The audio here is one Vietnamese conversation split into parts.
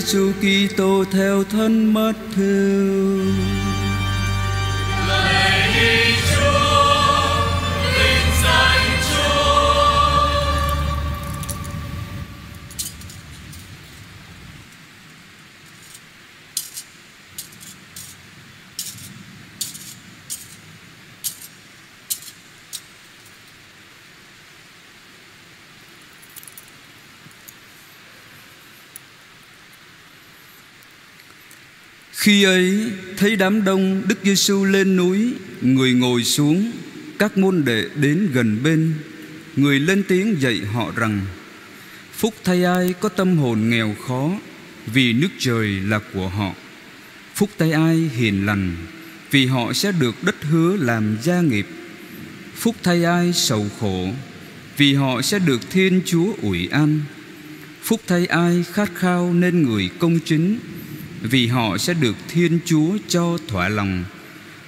Giêsu Kitô theo thân mất thương. Khi ấy, thấy đám đông, Đức Giêsu lên núi, Người ngồi xuống, Các môn đệ đến gần bên. Người lên tiếng dạy họ rằng, Phúc thay ai có tâm hồn nghèo khó, Vì nước trời là của họ. Phúc thay ai hiền lành, Vì họ sẽ được đất hứa làm gia nghiệp. Phúc thay ai sầu khổ, Vì họ sẽ được Thiên Chúa ủi an. Phúc thay ai khát khao nên người công chính vì họ sẽ được Thiên Chúa cho thỏa lòng.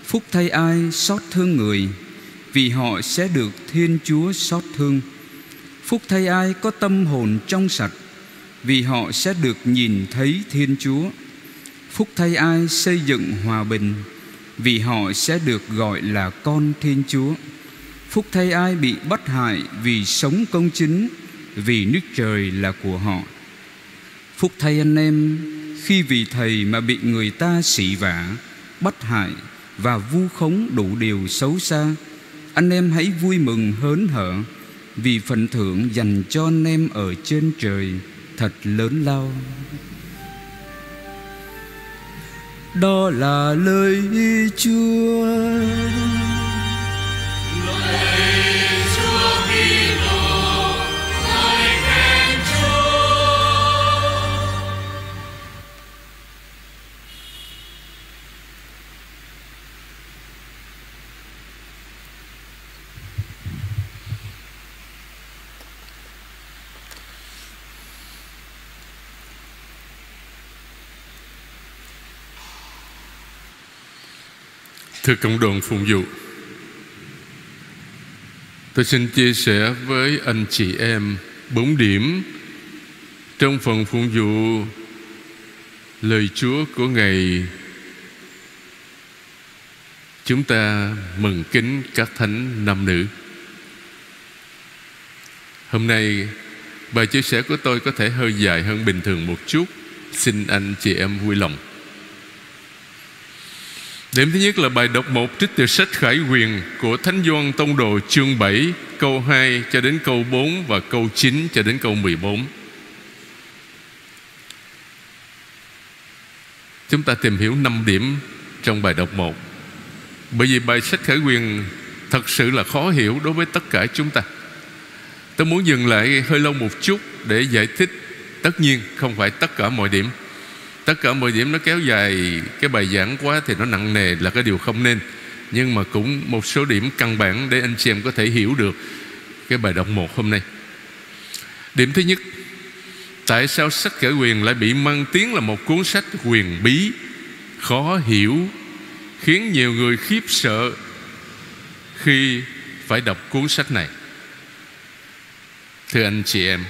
Phúc thay ai xót thương người, vì họ sẽ được Thiên Chúa xót thương. Phúc thay ai có tâm hồn trong sạch, vì họ sẽ được nhìn thấy Thiên Chúa. Phúc thay ai xây dựng hòa bình, vì họ sẽ được gọi là con Thiên Chúa. Phúc thay ai bị bắt hại vì sống công chính, vì nước trời là của họ. Phúc thay anh em khi vì thầy mà bị người ta sỉ vả, bắt hại và vu khống đủ điều xấu xa, anh em hãy vui mừng hớn hở vì phần thưởng dành cho anh em ở trên trời thật lớn lao. Đó là lời chúa. Thưa cộng đoàn phụng vụ, Tôi xin chia sẻ với anh chị em bốn điểm trong phần phụng vụ lời Chúa của ngày chúng ta mừng kính các thánh nam nữ. Hôm nay, bài chia sẻ của tôi có thể hơi dài hơn bình thường một chút. Xin anh chị em vui lòng. Điểm thứ nhất là bài đọc một trích từ sách Khải Quyền của Thánh Doan Tông Đồ, chương 7 câu 2 cho đến câu 4 và câu 9 cho đến câu 14. Chúng ta tìm hiểu 5 điểm trong bài đọc 1. Bởi vì bài sách Khải Quyền thật sự là khó hiểu đối với tất cả chúng ta. Tôi muốn dừng lại hơi lâu một chút để giải thích tất nhiên không phải tất cả mọi điểm tất cả mọi điểm nó kéo dài cái bài giảng quá thì nó nặng nề là cái điều không nên. Nhưng mà cũng một số điểm căn bản để anh chị em có thể hiểu được cái bài đọc một hôm nay. Điểm thứ nhất, tại sao sách kể quyền lại bị mang tiếng là một cuốn sách quyền bí, khó hiểu, khiến nhiều người khiếp sợ khi phải đọc cuốn sách này? Thưa anh chị em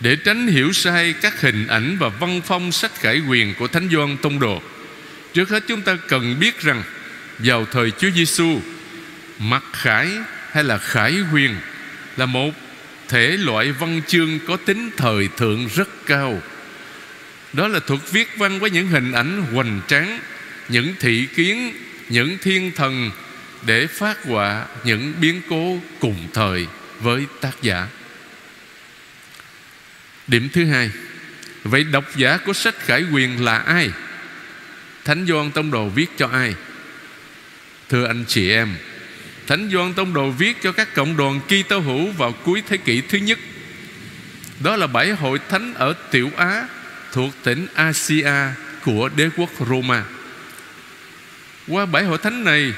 để tránh hiểu sai các hình ảnh và văn phong sách khải quyền của Thánh Doan Tông Đồ. Trước hết chúng ta cần biết rằng vào thời Chúa Giêsu, mặc khải hay là khải quyền là một thể loại văn chương có tính thời thượng rất cao. Đó là thuật viết văn với những hình ảnh hoành tráng, những thị kiến, những thiên thần để phát họa những biến cố cùng thời với tác giả. Điểm thứ hai, Vậy độc giả của sách Khải Quyền là ai? Thánh Doan Tông Đồ viết cho ai? Thưa anh chị em, Thánh Doan Tông Đồ viết cho các cộng đoàn Kitô hữu vào cuối thế kỷ thứ nhất Đó là bảy hội thánh ở Tiểu Á Thuộc tỉnh Asia của đế quốc Roma Qua bảy hội thánh này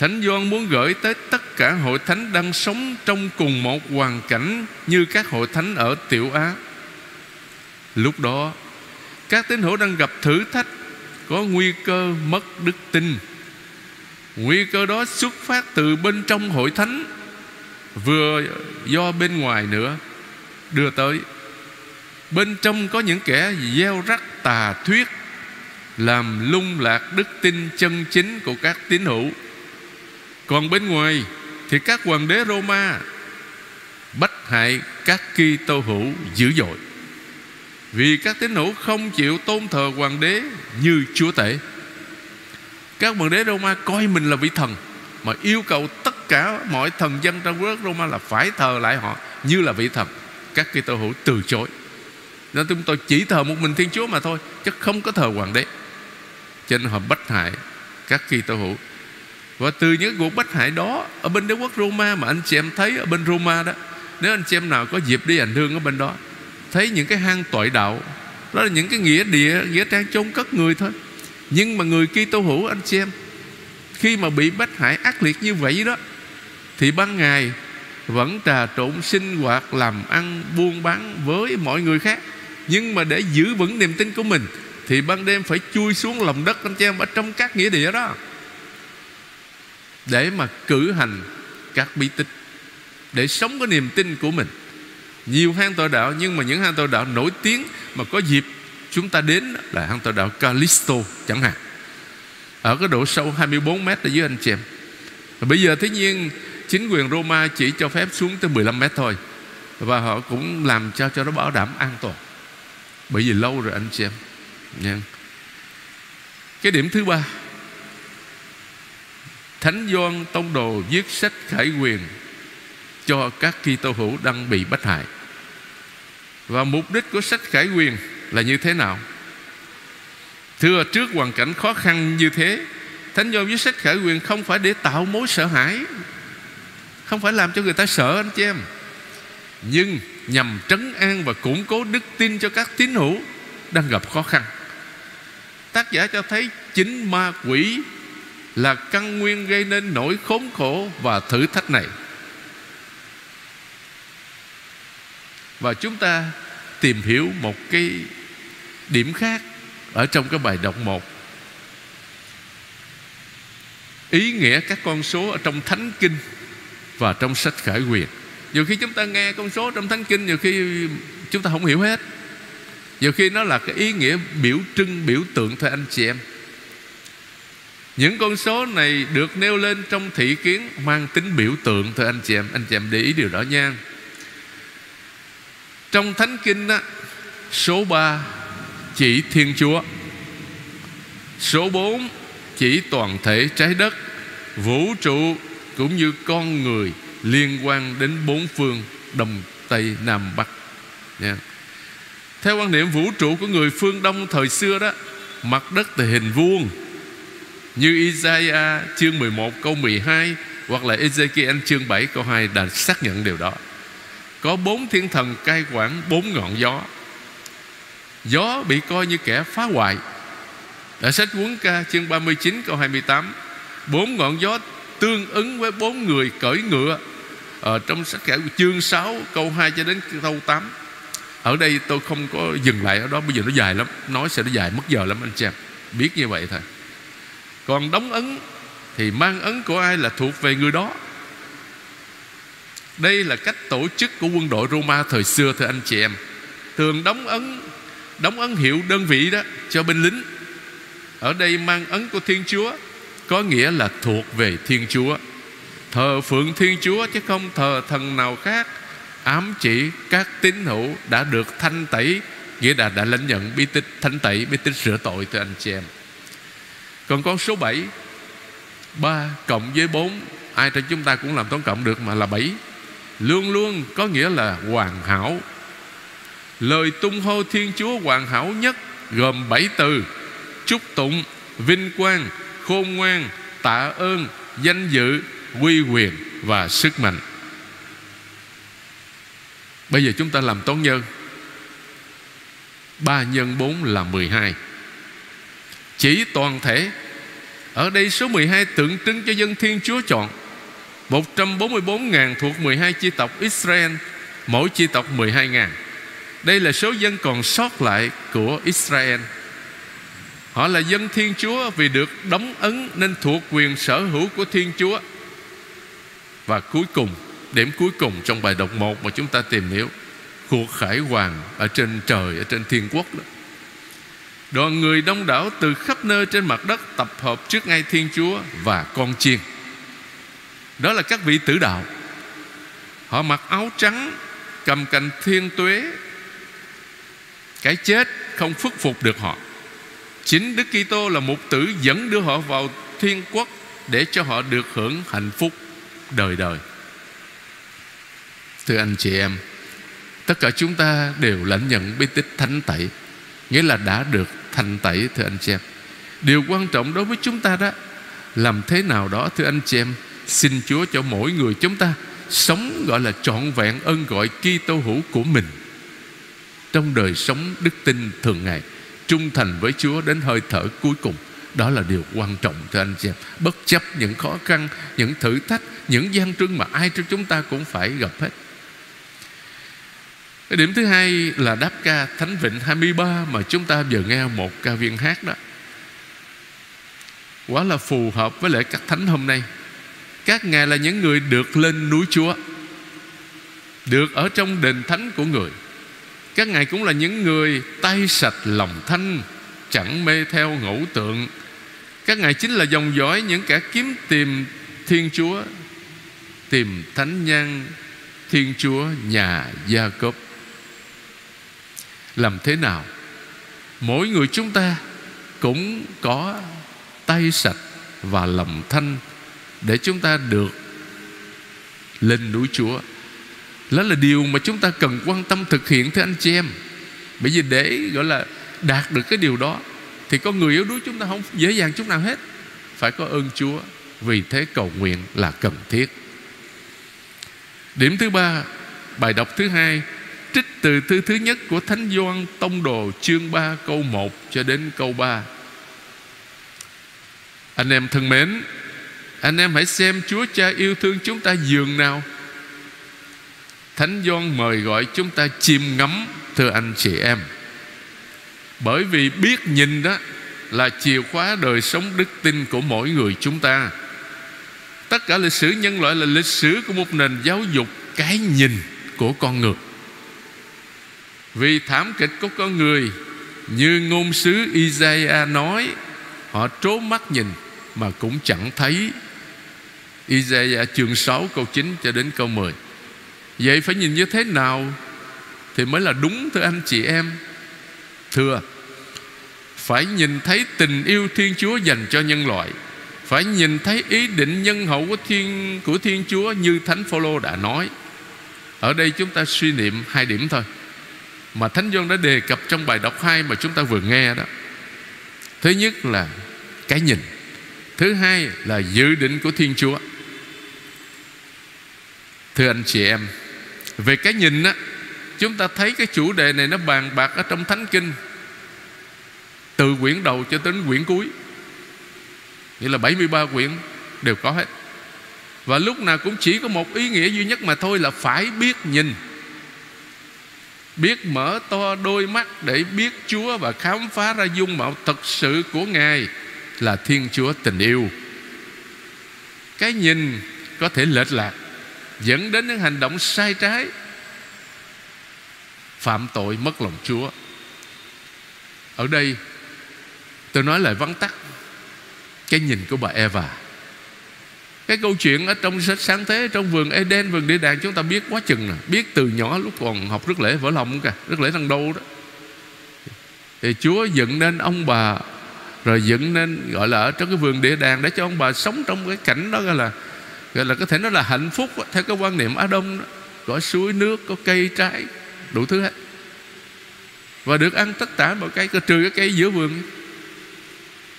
Thánh Doan muốn gửi tới tất cả hội thánh đang sống trong cùng một hoàn cảnh như các hội thánh ở Tiểu Á. Lúc đó, các tín hữu đang gặp thử thách, có nguy cơ mất đức tin. Nguy cơ đó xuất phát từ bên trong hội thánh, vừa do bên ngoài nữa đưa tới. Bên trong có những kẻ gieo rắc tà thuyết Làm lung lạc đức tin chân chính của các tín hữu còn bên ngoài Thì các hoàng đế Roma Bách hại các kỳ tô hữu dữ dội. Vì các tín hữu không chịu tôn thờ hoàng đế như chúa tể. Các hoàng đế Roma coi mình là vị thần, Mà yêu cầu tất cả mọi thần dân trong quốc Roma là phải thờ lại họ như là vị thần. Các kỳ tô hữu từ chối. Nên chúng tôi chỉ thờ một mình Thiên Chúa mà thôi, Chứ không có thờ hoàng đế. Cho nên họ bách hại các kỳ tô hữu và từ những cuộc bách hại đó, Ở bên đế quốc Roma mà anh chị em thấy Ở bên Roma đó, Nếu anh chị em nào có dịp đi hành hương ở bên đó, Thấy những cái hang tội đạo, Đó là những cái nghĩa địa, Nghĩa trang chôn cất người thôi. Nhưng mà người Kitô tô hữu, anh chị em, Khi mà bị bách hại ác liệt như vậy đó, Thì ban ngày vẫn trà trộn sinh hoạt, làm ăn, buôn bán với mọi người khác. Nhưng mà để giữ vững niềm tin của mình, thì ban đêm phải chui xuống lòng đất, anh chị em, ở trong các nghĩa địa đó để mà cử hành các bí tích, để sống cái niềm tin của mình. Nhiều hang tội đạo, nhưng mà những hang tội đạo nổi tiếng mà có dịp chúng ta đến là hang tội đạo Callisto chẳng hạn. Ở cái độ sâu 24 mét ở dưới anh chị em. Bây giờ thế nhiên, chính quyền Roma chỉ cho phép xuống tới 15 mét thôi. Và họ cũng làm cho cho nó bảo đảm an toàn. Bởi vì lâu rồi anh chị em. Nha. Cái điểm thứ ba Thánh Gioan Tông Đồ viết sách khải quyền cho các Kitô hữu đang bị bắt hại. Và mục đích của sách khải quyền là như thế nào? Thưa, trước hoàn cảnh khó khăn như thế, Thánh Gioan viết sách khải quyền không phải để tạo mối sợ hãi, Không phải làm cho người ta sợ anh chị em, Nhưng nhằm trấn an và củng cố đức tin cho các tín hữu đang gặp khó khăn. Tác giả cho thấy chính ma quỷ là căn nguyên gây nên nỗi khốn khổ và thử thách này. Và chúng ta tìm hiểu một cái điểm khác ở trong cái bài đọc một. Ý nghĩa các con số ở trong thánh kinh và trong sách khải quyền nhiều khi chúng ta nghe con số trong thánh kinh, nhiều khi chúng ta không hiểu hết. Nhiều khi nó là cái ý nghĩa biểu trưng, biểu tượng thôi anh chị em những con số này được nêu lên trong thị kiến mang tính biểu tượng thôi anh chị em anh chị em để ý điều đó nha trong thánh kinh á, số 3 chỉ thiên chúa số 4 chỉ toàn thể trái đất vũ trụ cũng như con người liên quan đến bốn phương đông tây nam bắc nha. theo quan niệm vũ trụ của người phương đông thời xưa đó mặt đất thì hình vuông như Isaiah chương 11 câu 12 hoặc là Ezekiel chương 7 câu 2 đã xác nhận điều đó. Có bốn thiên thần cai quản bốn ngọn gió. Gió bị coi như kẻ phá hoại. Ở sách cuốn ca chương 39 câu 28 bốn ngọn gió tương ứng với bốn người cởi ngựa. Ở trong sách kẻ chương 6 câu 2 cho đến câu 8 ở đây tôi không có dừng lại ở đó, bây giờ nó dài lắm, nói sẽ nó dài mất giờ lắm anh chị em. Biết như vậy thôi còn đóng ấn thì mang ấn của ai là thuộc về người đó. Đây là cách tổ chức của quân đội Roma thời xưa, thưa anh chị em. Thường đóng ấn đóng ấn hiệu đơn vị đó cho binh lính. Ở đây mang ấn của Thiên Chúa, có nghĩa là thuộc về Thiên Chúa. Thờ phượng Thiên Chúa chứ không thờ thần nào khác, ám chỉ các tín hữu đã được thanh tẩy, nghĩa là đã lãnh nhận bí tích thanh tẩy bí tích rửa tội từ anh chị em còn con số 7 3 cộng với 4 Ai trong chúng ta cũng làm toán cộng được mà là 7 Luôn luôn có nghĩa là hoàn hảo. Lời tung hô Thiên Chúa hoàn hảo nhất Gồm 7 từ Chúc tụng, vinh quang, khôn ngoan, tạ ơn, danh dự, quy quyền và sức mạnh. Bây giờ chúng ta làm toán nhân. 3 nhân 4 là 12 Chỉ toàn thể ở đây số 12 tượng trưng cho dân Thiên Chúa chọn. 144.000 thuộc 12 chi tộc Israel, Mỗi chi tộc 12.000 Đây là số dân còn sót lại của Israel. Họ là dân Thiên Chúa Vì được đóng ấn Nên thuộc quyền sở hữu của Thiên Chúa. Và cuối cùng, Điểm cuối cùng trong bài đọc 1 Mà chúng ta tìm hiểu, cuộc khải hoàng ở trên trời, ở trên thiên quốc đó đoàn người đông đảo từ khắp nơi trên mặt đất tập hợp trước ngay thiên chúa và con chiên. Đó là các vị tử đạo. Họ mặc áo trắng, cầm cành thiên tuế. Cái chết không phức phục được họ. Chính đức kitô là một tử dẫn đưa họ vào thiên quốc để cho họ được hưởng hạnh phúc đời đời. Thưa anh chị em, tất cả chúng ta đều lãnh nhận bí tích thánh tẩy, nghĩa là đã được thành tẩy, thưa anh chị em. Điều quan trọng đối với chúng ta đó, làm thế nào đó, thưa anh chị em, xin chúa cho mỗi người chúng ta sống, gọi là trọn vẹn ơn gọi Kitô hữu của mình. Trong đời sống đức tin thường ngày, trung thành với Chúa đến hơi thở cuối cùng, đó là điều quan trọng, thưa anh chị em. Bất chấp những khó khăn, những thử thách, những gian trưng mà ai trong chúng ta cũng phải gặp hết cái điểm thứ hai là đáp ca Thánh Vịnh 23 mà chúng ta vừa nghe một ca viên hát đó. Quá là phù hợp với lễ các thánh hôm nay. Các ngài là những người được lên núi Chúa, được ở trong đền thánh của người. Các ngài cũng là những người tay sạch lòng thanh, chẳng mê theo ngẫu tượng. Các ngài chính là dòng dõi những kẻ kiếm tìm thiên chúa, tìm thánh nhân thiên chúa nhà gia cốp làm thế nào mỗi người chúng ta cũng có tay sạch và lòng thanh để chúng ta được lên núi Chúa. Đó là điều mà chúng ta cần quan tâm thực hiện thưa anh chị em. Bởi vì để gọi là đạt được cái điều đó thì con người yếu đuối chúng ta không dễ dàng chút nào hết. Phải có ơn Chúa. Vì thế cầu nguyện là cần thiết. Điểm thứ ba, bài đọc thứ hai trích từ thư thứ nhất của Thánh Gioan Tông Đồ chương 3 câu 1 cho đến câu 3. Anh em thân mến, anh em hãy xem Chúa Cha yêu thương chúng ta dường nào. Thánh Gioan mời gọi chúng ta chiêm ngắm Thưa anh chị em. Bởi vì biết nhìn đó Là chìa khóa đời sống đức tin của mỗi người chúng ta. Tất cả lịch sử nhân loại là lịch sử của một nền giáo dục cái nhìn của con người. Vì thảm kịch của con người Như ngôn sứ Isaiah nói Họ trố mắt nhìn mà cũng chẳng thấy. Isaiah chương 6 câu 9 cho đến câu 10 Vậy phải nhìn như thế nào Thì mới là đúng thưa anh chị em? Thưa Phải nhìn thấy tình yêu Thiên Chúa dành cho nhân loại Phải nhìn thấy ý định nhân hậu của Thiên, của Thiên Chúa Như Thánh Phaolô đã nói. Ở đây chúng ta suy niệm hai điểm thôi. Mà Thánh John đã đề cập trong bài đọc 2 Mà chúng ta vừa nghe đó. Thứ nhất là cái nhìn. Thứ hai là dự định của Thiên Chúa. Thưa anh chị em, Về cái nhìn á, Chúng ta thấy cái chủ đề này nó bàn bạc Ở trong Thánh Kinh. Từ quyển đầu cho đến quyển cuối. Nghĩa là 73 quyển Đều có hết. Và lúc nào cũng chỉ có một ý nghĩa duy nhất mà thôi Là phải biết nhìn. Biết mở to đôi mắt Để biết Chúa Và khám phá ra dung mạo thật sự của Ngài Là Thiên Chúa tình yêu. Cái nhìn có thể lệch lạc, dẫn đến những hành động sai trái, phạm tội mất lòng Chúa. Ở đây, tôi nói lời vắn tắt, cái nhìn của bà Eva cái câu chuyện ở trong sách sáng thế, trong vườn Eden, vườn địa đàng, chúng ta biết quá chừng nè. Biết từ nhỏ lúc còn học rất lễ vỡ lòng cả rất lễ thằng đô đó. Thì Chúa dựng nên ông bà, rồi dựng nên, gọi là, ở trong cái vườn địa đàng để cho ông bà sống trong cái cảnh đó, gọi là gọi là, có thể nói là hạnh phúc theo cái quan niệm Á Đông đó. có suối nước, có cây trái, đủ thứ hết. Và được ăn tất cả mọi cây trừ cái cây giữa vườn.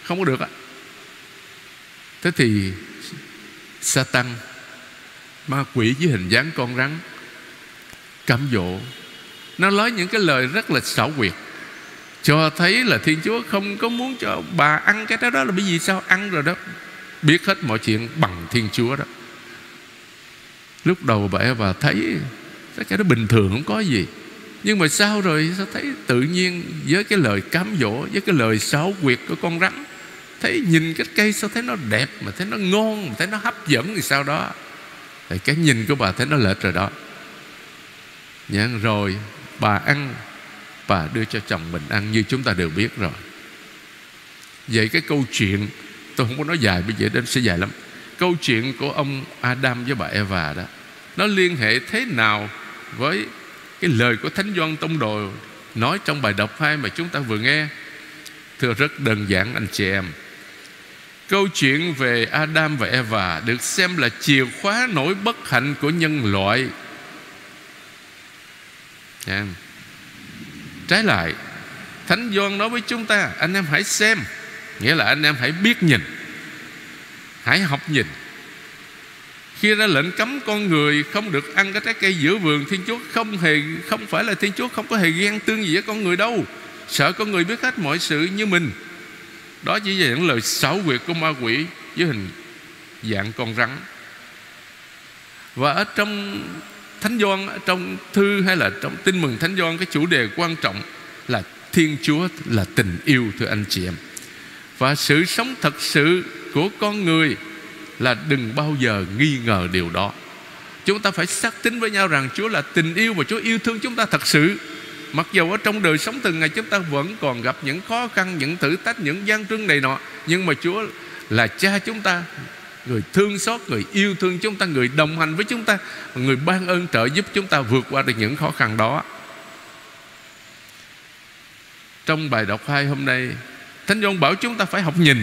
Không có được á. Thế thì sa tăng ma quỷ với hình dáng con rắn. Cám dỗ. Nó nói những cái lời rất là xảo quyệt, cho thấy là thiên chúa không có muốn cho bà ăn cái đó đó là bởi vì sao? Ăn rồi đó, biết hết mọi chuyện bằng thiên chúa đó. Lúc đầu bà Eva thấy Tất cả nó bình thường, không có gì. Nhưng mà sau rồi, sao thấy tự nhiên Với cái lời cám dỗ, Với cái lời xáo quyệt của con rắn Thấy nhìn cái cây sao thấy nó đẹp Mà thấy nó ngon, Mà thấy nó hấp dẫn thì sao đó, Thì cái nhìn của bà thấy nó lệch rồi đó. Nhận rồi, Bà ăn, Bà đưa cho chồng mình ăn, Như chúng ta đều biết rồi. Vậy cái câu chuyện, Tôi không có nói dài, bây giờ đến sẽ dài lắm. Câu chuyện của ông Adam với bà Eva đó, Nó liên hệ thế nào Với cái lời của Thánh Doan Tông Đồ Nói trong bài đọc hai mà chúng ta vừa nghe? Thưa, rất đơn giản, anh chị em. Câu chuyện về Adam và Eva Được xem là chìa khóa nỗi bất hạnh của nhân loại. Nha. Trái lại, Thánh Gioan nói với chúng ta, Anh em hãy xem, Nghĩa là anh em hãy biết nhìn, Hãy học nhìn. Khi ra lệnh cấm con người không được ăn cái trái cây giữa vườn, Thiên Chúa không hề, không phải là Thiên Chúa không có hề ghen tương gì với con người đâu. Sợ con người biết hết mọi sự như mình. Đó chỉ là những lời xảo quyệt của ma quỷ Với hình dạng con rắn. Và ở trong Thánh Doan Trong thư hay là trong tin mừng Thánh Doan Cái chủ đề quan trọng là Thiên Chúa là tình yêu, thưa anh chị em. Và sự sống thật sự của con người là đừng bao giờ nghi ngờ điều đó. Chúng ta phải xác tín với nhau rằng Chúa là tình yêu và Chúa yêu thương chúng ta thật sự. Mặc dù ở trong đời sống từng ngày chúng ta vẫn còn gặp những khó khăn, những thử thách, những gian trưng này nọ Nhưng mà Chúa là cha chúng ta Người thương xót, người yêu thương chúng ta, người đồng hành với chúng ta Người ban ơn trợ giúp chúng ta vượt qua được những khó khăn đó. Trong bài đọc 2 hôm nay Thánh John bảo chúng ta phải học nhìn.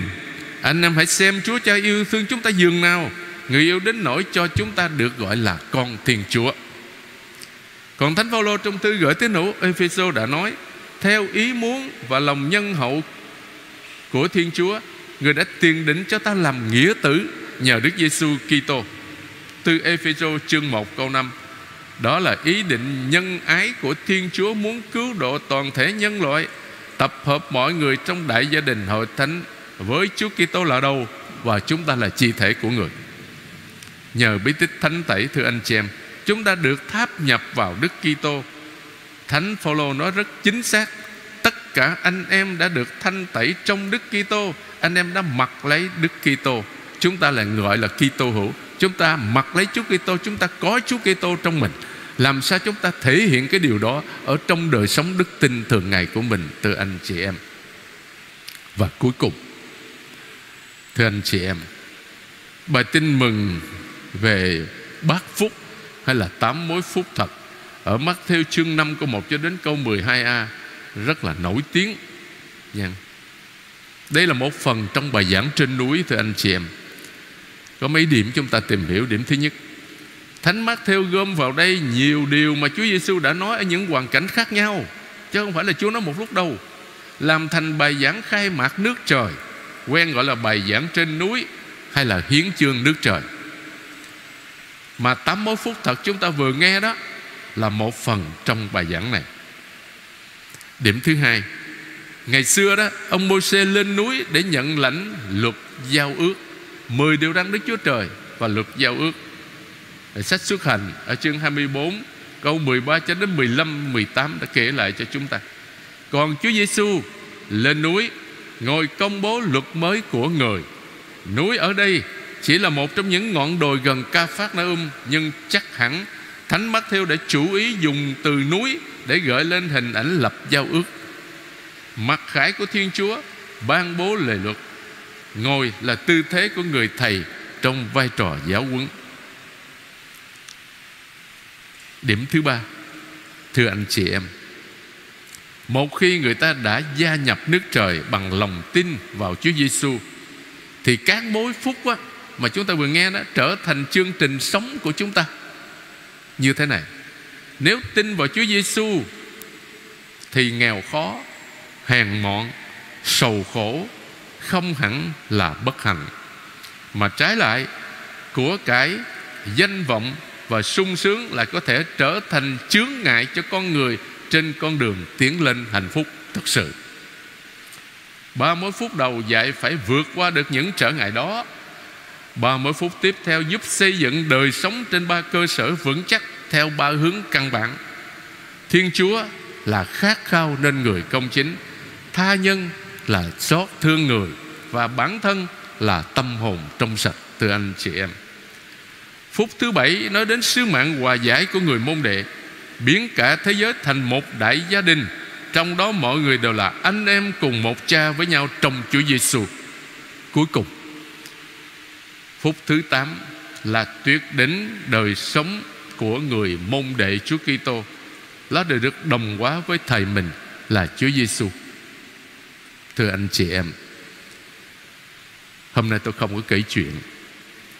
Anh em hãy xem Chúa Cha yêu thương chúng ta dường nào. Người yêu đến nỗi cho chúng ta được gọi là con Thiên Chúa. Còn Thánh Phaolô trong thư gửi tín hữu Epheso đã nói Theo ý muốn và lòng nhân hậu của Thiên Chúa Người đã tiền định cho ta làm nghĩa tử Nhờ Đức Giêsu Kitô Từ Epheso chương 1 câu 5 Đó là ý định nhân ái của Thiên Chúa Muốn cứu độ toàn thể nhân loại Tập hợp mọi người trong đại gia đình hội thánh với Chúa Kitô là đâu và chúng ta là chi thể của người. Nhờ bí tích thánh tẩy thưa anh chị em, chúng ta được tháp nhập vào Đức Kitô. Thánh Phaolô nói rất chính xác, tất cả anh em đã được thanh tẩy trong Đức Kitô, anh em đã mặc lấy Đức Kitô. Chúng ta là gọi là Kitô hữu. Chúng ta mặc lấy Chúa Kitô, chúng ta có Chúa Kitô trong mình. Làm sao chúng ta thể hiện cái điều đó ở trong đời sống đức tin thường ngày của mình từ anh chị em. Và cuối cùng Thưa anh chị em Bài tin mừng về bát phúc hay là tám mối phúc thật? Ở mắt theo chương 5 câu 1 cho đến câu 12a Rất là nổi tiếng. Nha. Đây là một phần trong bài giảng trên núi, Thưa anh chị em. Có mấy điểm chúng ta tìm hiểu Điểm thứ nhất. Thánh mắt theo gom vào đây nhiều điều mà Chúa Giêsu đã nói ở những hoàn cảnh khác nhau, Chứ không phải là Chúa nói một lúc đâu. Làm thành bài giảng khai mạc nước trời, quen gọi là bài giảng trên núi hay là hiến chương nước trời mà tám mối phút thật chúng ta vừa nghe đó là một phần trong bài giảng này. Điểm thứ hai, ngày xưa đó, ông Môi-se lên núi để nhận lãnh luật giao ước, mười điều răn Đức Chúa Trời và luật giao ước. Sách xuất hành ở chương 24 câu 13 cho đến 15 18 đã kể lại cho chúng ta. Còn Chúa Giêsu lên núi, ngồi công bố luật mới của người. Núi ở đây chỉ là một trong những ngọn đồi gần ca phát na um nhưng chắc hẳn thánh Matthew theo đã chủ ý dùng từ núi để gợi lên hình ảnh lập giao ước. Mặt khải của thiên chúa ban bố lề luật ngồi là tư thế của người thầy trong vai trò giáo huấn. Điểm thứ ba thưa anh chị em một khi người ta đã gia nhập nước trời bằng lòng tin vào Chúa Giêsu thì các mối phúc á, mà chúng ta vừa nghe đó trở thành chương trình sống của chúng ta. Như thế này, nếu tin vào Chúa Giêsu thì nghèo khó, hèn mọn, sầu khổ không hẳn là bất hạnh. Mà trái lại của cái danh vọng và sung sướng lại có thể trở thành chướng ngại cho con người trên con đường tiến lên hạnh phúc thực sự. Ba mươi phút đầu dạy phải vượt qua được những trở ngại đó ba mươi phút tiếp theo giúp xây dựng đời sống trên ba cơ sở vững chắc theo ba hướng căn bản thiên chúa là khát khao nên người công chính tha nhân là xót thương người và bản thân là tâm hồn trong sạch từ anh chị em phút thứ bảy nói đến sứ mạng hòa giải của người môn đệ biến cả thế giới thành một đại gia đình trong đó mọi người đều là anh em cùng một cha với nhau trong Chúa Giêsu. Cuối cùng, phút thứ 8 là tuyệt đến đời sống của người môn đệ Chúa Kitô. Nó đều được đồng hóa với thầy mình là Chúa Giêsu. Thưa anh chị em, hôm nay tôi không có kể chuyện,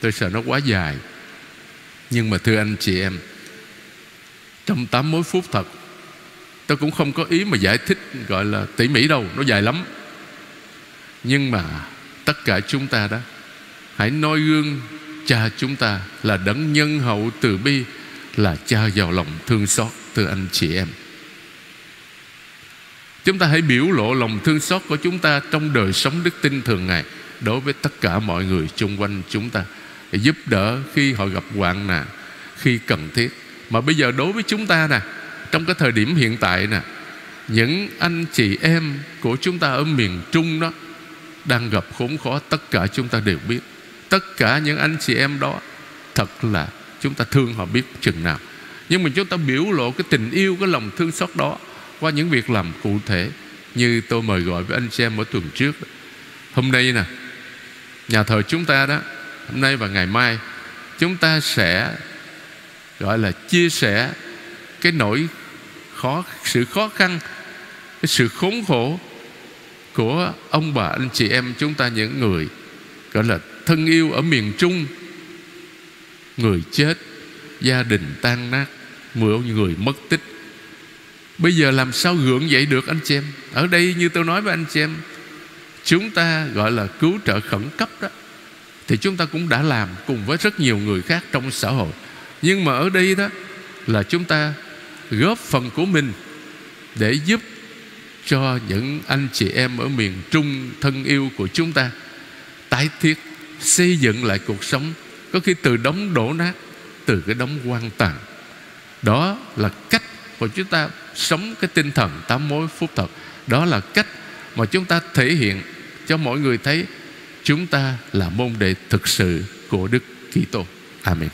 tôi sợ nó quá dài. Nhưng mà thưa anh chị em, trong tám mối phút thật Tôi cũng không có ý mà giải thích Gọi là tỉ mỉ đâu Nó dài lắm Nhưng mà tất cả chúng ta đó Hãy noi gương, cha chúng ta Là đấng nhân hậu từ bi, Là cha giàu lòng thương xót Thưa anh chị em. Chúng ta hãy biểu lộ lòng thương xót của chúng ta Trong đời sống đức tin thường ngày Đối với tất cả mọi người chung quanh chúng ta Giúp đỡ khi họ gặp hoạn nạn, Khi cần thiết. Mà bây giờ đối với chúng ta nè, trong cái thời điểm hiện tại nè, những anh chị em của chúng ta ở miền Trung đó đang gặp khốn khó, tất cả chúng ta đều biết tất cả những anh chị em đó, thật là chúng ta thương họ biết chừng nào. Nhưng mà chúng ta biểu lộ cái tình yêu, cái lòng thương xót đó qua những việc làm cụ thể như tôi mời gọi với anh chị em ở tuần trước. Hôm nay nè, nhà thờ chúng ta đó, hôm nay và ngày mai, chúng ta sẽ gọi là chia sẻ cái nỗi khó, sự khó khăn, cái sự khốn khổ của ông bà, anh chị em chúng ta, những người gọi là thân yêu ở miền Trung. Người chết, gia đình tan nát mười người mất tích. Bây giờ làm sao gượng dậy được anh chị em? Ở đây như tôi nói với anh chị em, chúng ta gọi là cứu trợ khẩn cấp đó. Thì chúng ta cũng đã làm cùng với rất nhiều người khác trong xã hội. Nhưng mà ở đây đó là chúng ta góp phần của mình để giúp cho những anh chị em ở miền Trung thân yêu của chúng ta tái thiết xây dựng lại cuộc sống có khi từ đống đổ nát, từ cái đống quan tàn đó là cách mà chúng ta sống cái tinh thần tám mối phúc thật đó là cách mà chúng ta thể hiện cho mọi người thấy chúng ta là môn đệ thực sự của Đức Kitô. Amen.